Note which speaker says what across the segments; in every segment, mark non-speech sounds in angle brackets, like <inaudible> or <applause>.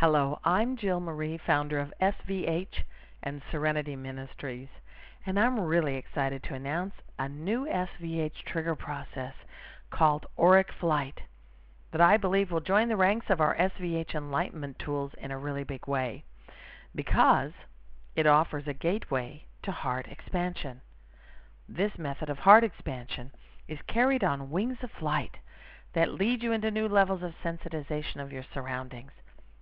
Speaker 1: Hello, I'm Jill Marie, founder of SVH and Serenity Ministries, and I'm really excited to announce a new SVH trigger process called Auric Flight that I believe will join the ranks of our SVH enlightenment tools in a really big way because it offers a gateway to heart expansion. This method of heart expansion is carried on wings of flight that lead you into new levels of sensitization of your surroundings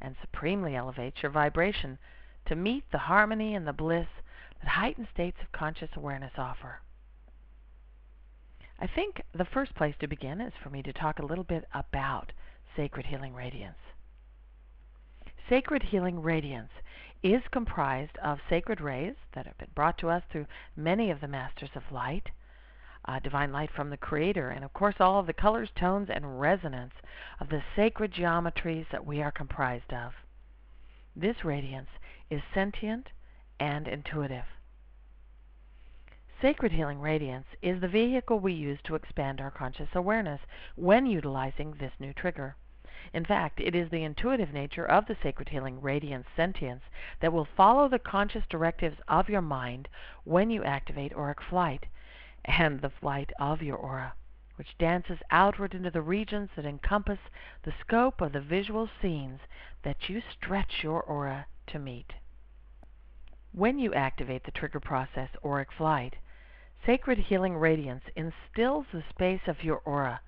Speaker 1: and supremely elevates your vibration to meet the harmony and the bliss that heightened states of conscious awareness offer. I think the first place to begin is for me to talk a little bit about sacred healing radiance. Sacred healing radiance is comprised of sacred rays that have been brought to us through many of the masters of light uh, divine light from the Creator, and of course, all of the colors, tones, and resonance of the sacred geometries that we are comprised of. This radiance is sentient and intuitive. Sacred Healing Radiance is the vehicle we use to expand our conscious awareness when utilizing this new trigger. In fact, it is the intuitive nature of the Sacred Healing Radiance Sentience that will follow the conscious directives of your mind when you activate auric flight and the flight of your aura, which dances outward into the regions that encompass the scope of the visual scenes that you stretch your aura to meet. When you activate the trigger process auric flight, sacred healing radiance instills the space of your aura,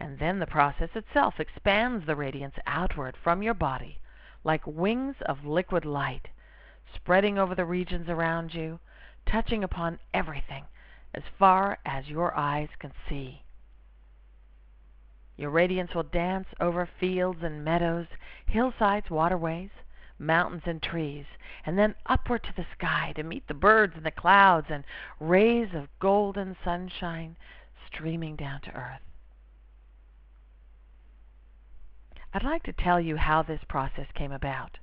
Speaker 1: and then the process itself expands the radiance outward from your body like wings of liquid light, spreading over the regions around you, touching upon everything as far as your eyes can see. Your radiance will dance over fields and meadows, hillsides, waterways, mountains, and trees, and then upward to the sky to meet the birds and the clouds and rays of golden sunshine streaming down to earth. I'd like to tell you how this process came about.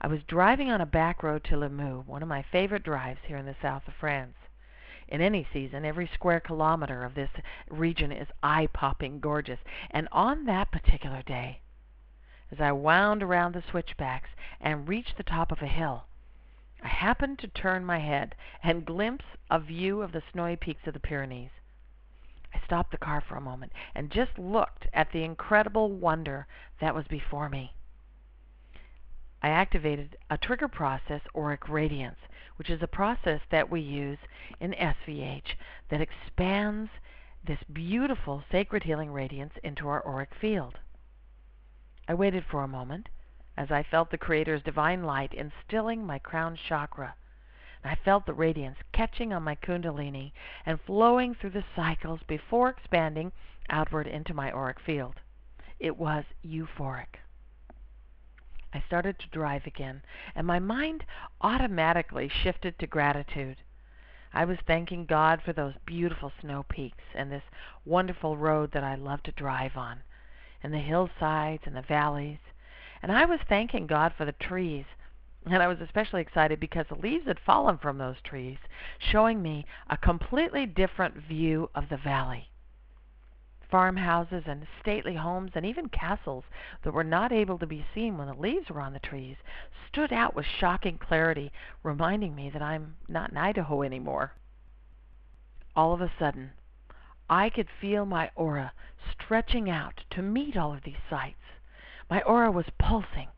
Speaker 1: I was driving on a back road to Limoux, one of my favorite drives here in the south of France in any season, every square kilometer of this region is eye popping gorgeous. And on that particular day, as I wound around the switchbacks and reached the top of a hill, I happened to turn my head and glimpse a view of the snowy peaks of the Pyrenees. I stopped the car for a moment and just looked at the incredible wonder that was before me. I activated a trigger process, auric radiance, which is a process that we use in SVH that expands this beautiful sacred healing radiance into our auric field. I waited for a moment as I felt the Creator's divine light instilling my crown chakra. I felt the radiance catching on my kundalini and flowing through the cycles before expanding outward into my auric field. It was euphoric. I started to drive again, and my mind automatically shifted to gratitude. I was thanking God for those beautiful snow peaks and this wonderful road that I love to drive on, and the hillsides and the valleys. And I was thanking God for the trees. And I was especially excited because the leaves had fallen from those trees, showing me a completely different view of the valley farmhouses and stately homes and even castles that were not able to be seen when the leaves were on the trees stood out with shocking clarity, reminding me that I'm not in Idaho anymore. All of a sudden, I could feel my aura stretching out to meet all of these sights. My aura was pulsing.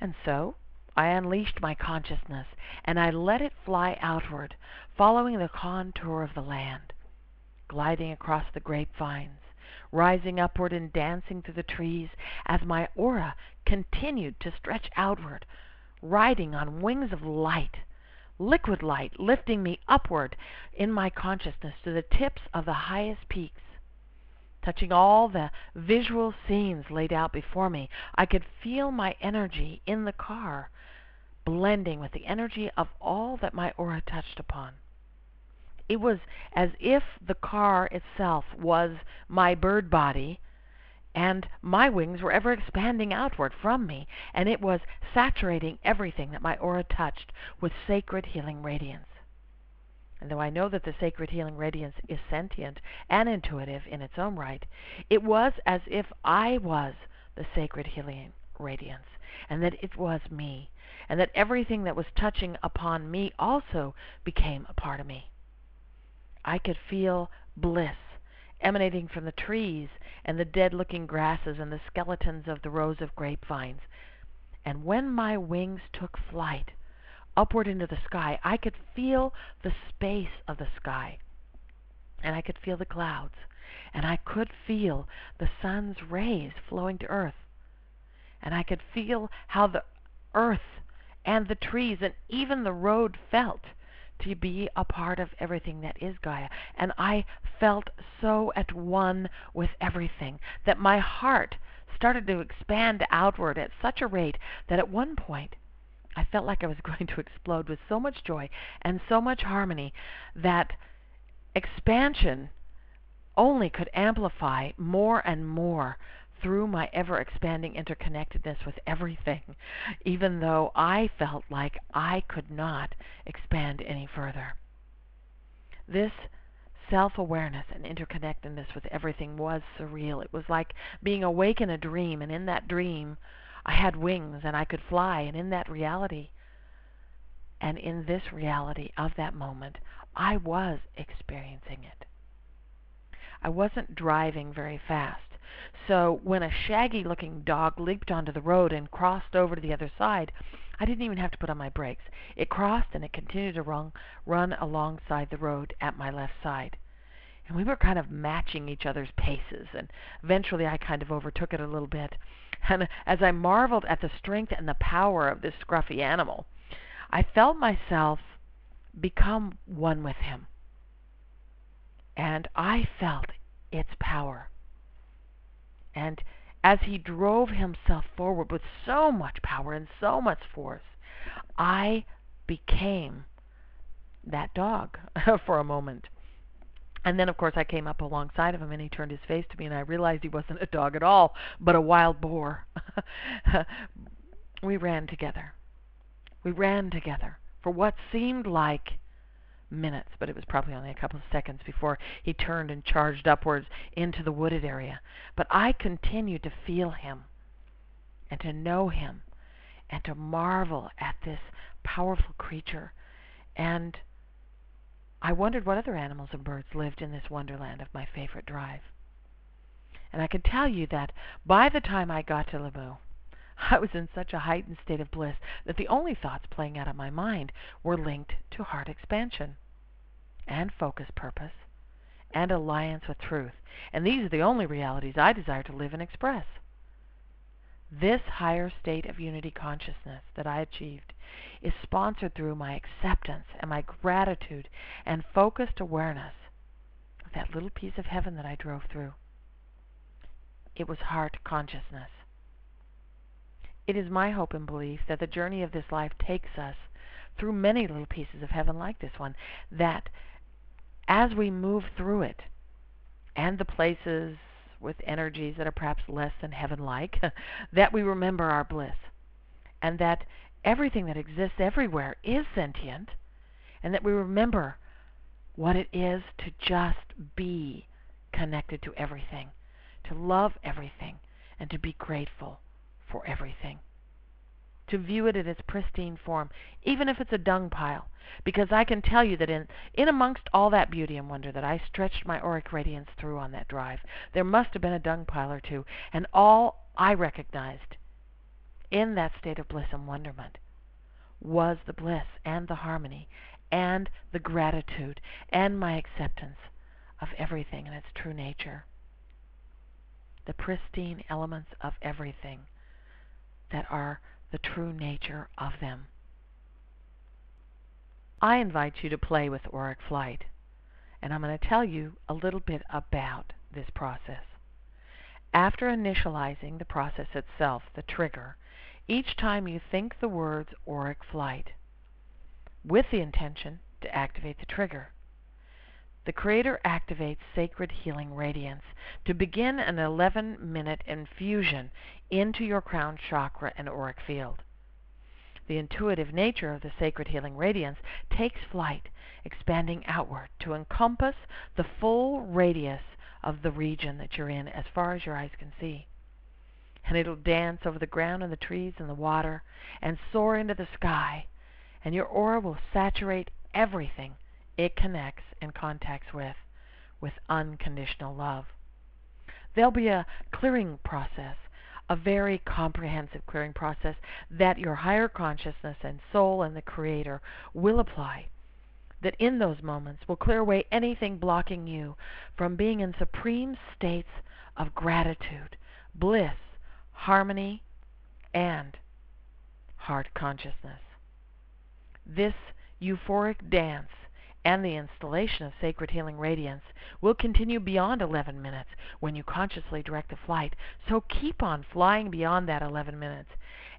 Speaker 1: And so I unleashed my consciousness and I let it fly outward, following the contour of the land, gliding across the grapevines, rising upward and dancing through the trees as my aura continued to stretch outward, riding on wings of light, liquid light lifting me upward in my consciousness to the tips of the highest peaks. Touching all the visual scenes laid out before me, I could feel my energy in the car blending with the energy of all that my aura touched upon. It was as if the car itself was my bird body and my wings were ever expanding outward from me, and it was saturating everything that my aura touched with sacred healing radiance. And though I know that the sacred healing radiance is sentient and intuitive in its own right, it was as if I was the sacred healing radiance, and that it was me, and that everything that was touching upon me also became a part of me. I could feel bliss emanating from the trees and the dead looking grasses and the skeletons of the rows of grapevines. And when my wings took flight upward into the sky, I could feel the space of the sky. And I could feel the clouds. And I could feel the sun's rays flowing to earth. And I could feel how the earth and the trees and even the road felt to be a part of everything that is Gaia. And I felt so at one with everything that my heart started to expand outward at such a rate that at one point I felt like I was <laughs> going to explode with so much joy and so much harmony that expansion only could amplify more and more through my ever expanding interconnectedness with everything, even though I felt like I could not expand any further. This self awareness and interconnectedness with everything was surreal. It was like being awake in a dream, and in that dream, I had wings and I could fly, and in that reality, and in this reality of that moment, I was experiencing it. I wasn't driving very fast. So when a shaggy looking dog leaped onto the road and crossed over to the other side, I didn't even have to put on my brakes. It crossed and it continued to run, run alongside the road at my left side. And we were kind of matching each other's paces, and eventually I kind of overtook it a little bit. And as I marveled at the strength and the power of this scruffy animal, I felt myself become one with him. And I felt its power. And as he drove himself forward with so much power and so much force, I became that dog <laughs> for a moment. And then, of course, I came up alongside of him, and he turned his face to me, and I realized he wasn't a dog at all, but a wild boar. <laughs> we ran together. We ran together for what seemed like minutes, but it was probably only a couple of seconds before he turned and charged upwards into the wooded area. But I continued to feel him and to know him and to marvel at this powerful creature. And I wondered what other animals and birds lived in this wonderland of my favorite drive. And I can tell you that by the time I got to Limoux, <laughs> I was in such a heightened state of bliss that the only thoughts playing out of my mind were linked to heart expansion and focus purpose and alliance with truth. And these are the only realities I desire to live and express. This higher state of unity consciousness that I achieved is sponsored through my acceptance and my gratitude and focused awareness of that little piece of heaven that I drove through. It was heart consciousness. It is my hope and belief that the journey of this life takes us through many little pieces of heaven like this one, that as we move through it, and the places with energies that are perhaps less than heaven like, <laughs> that we remember our bliss, and that everything that exists everywhere is sentient, and that we remember what it is to just be connected to everything, to love everything, and to be grateful for everything. To view it in its pristine form, even if it's a dung pile. Because I can tell you that in, in amongst all that beauty and wonder that I stretched my auric radiance through on that drive, there must have been a dung pile or two, and all I recognized in that state of bliss and wonderment was the bliss and the harmony and the gratitude and my acceptance of everything in its true nature. The pristine elements of everything that are the true nature of them. I invite you to play with Auric Flight, and I'm going to tell you a little bit about this process. After initializing the process itself, the trigger, each time you think the words Auric Flight with the intention to activate the trigger, the Creator activates sacred healing radiance to begin an 11 minute infusion into your crown chakra and auric field. The intuitive nature of the sacred healing radiance takes flight, expanding outward to encompass the full radius of the region that you're in as far as your eyes can see. and it'll dance over the ground and the trees and the water and soar into the sky, and your aura will saturate everything it connects and contacts with with unconditional love. There'll be a clearing process, a very comprehensive clearing process that your higher consciousness and soul and the Creator will apply. That in those moments will clear away anything blocking you from being in supreme states of gratitude, bliss, harmony, and heart consciousness. This euphoric dance and the installation of sacred healing radiance will continue beyond 11 minutes when you consciously direct the flight. So keep on flying beyond that 11 minutes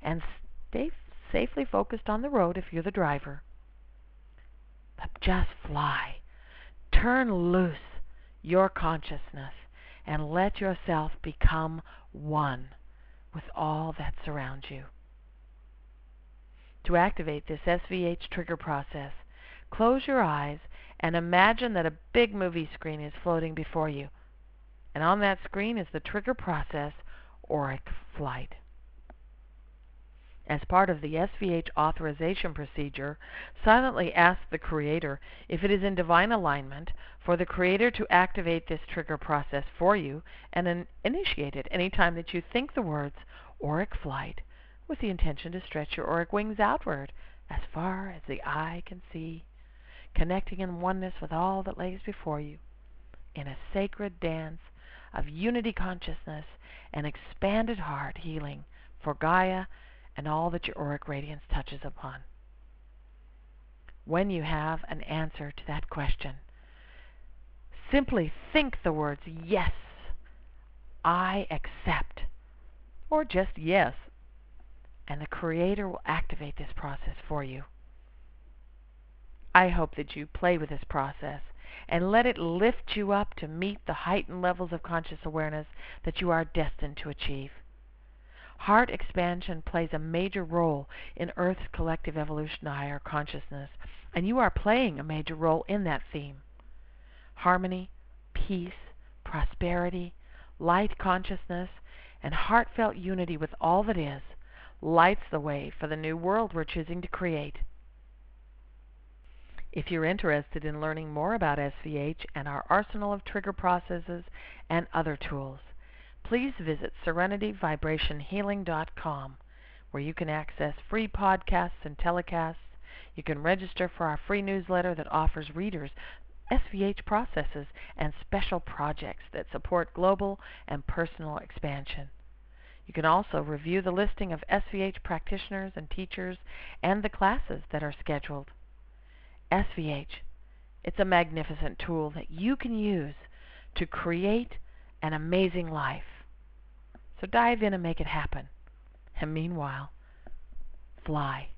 Speaker 1: and stay safely focused on the road if you're the driver. But just fly. Turn loose your consciousness and let yourself become one with all that surrounds you. To activate this SVH trigger process, Close your eyes and imagine that a big movie screen is floating before you. And on that screen is the trigger process, Auric Flight. As part of the SVH authorization procedure, silently ask the Creator if it is in divine alignment for the Creator to activate this trigger process for you and initiate it any time that you think the words Auric Flight with the intention to stretch your auric wings outward as far as the eye can see connecting in oneness with all that lays before you in a sacred dance of unity consciousness and expanded heart healing for Gaia and all that your auric radiance touches upon. When you have an answer to that question, simply think the words yes, I accept, or just yes, and the Creator will activate this process for you. I hope that you play with this process and let it lift you up to meet the heightened levels of conscious awareness that you are destined to achieve. Heart expansion plays a major role in Earth's collective evolution to higher consciousness, and you are playing a major role in that theme. Harmony, peace, prosperity, light consciousness, and heartfelt unity with all that is lights the way for the new world we're choosing to create. If you're interested in learning more about SVH and our arsenal of trigger processes and other tools, please visit serenityvibrationhealing.com where you can access free podcasts and telecasts. You can register for our free newsletter that offers readers SVH processes and special projects that support global and personal expansion. You can also review the listing of SVH practitioners and teachers and the classes that are scheduled. SVH. It's a magnificent tool that you can use to create an amazing life. So dive in and make it happen. And meanwhile, fly.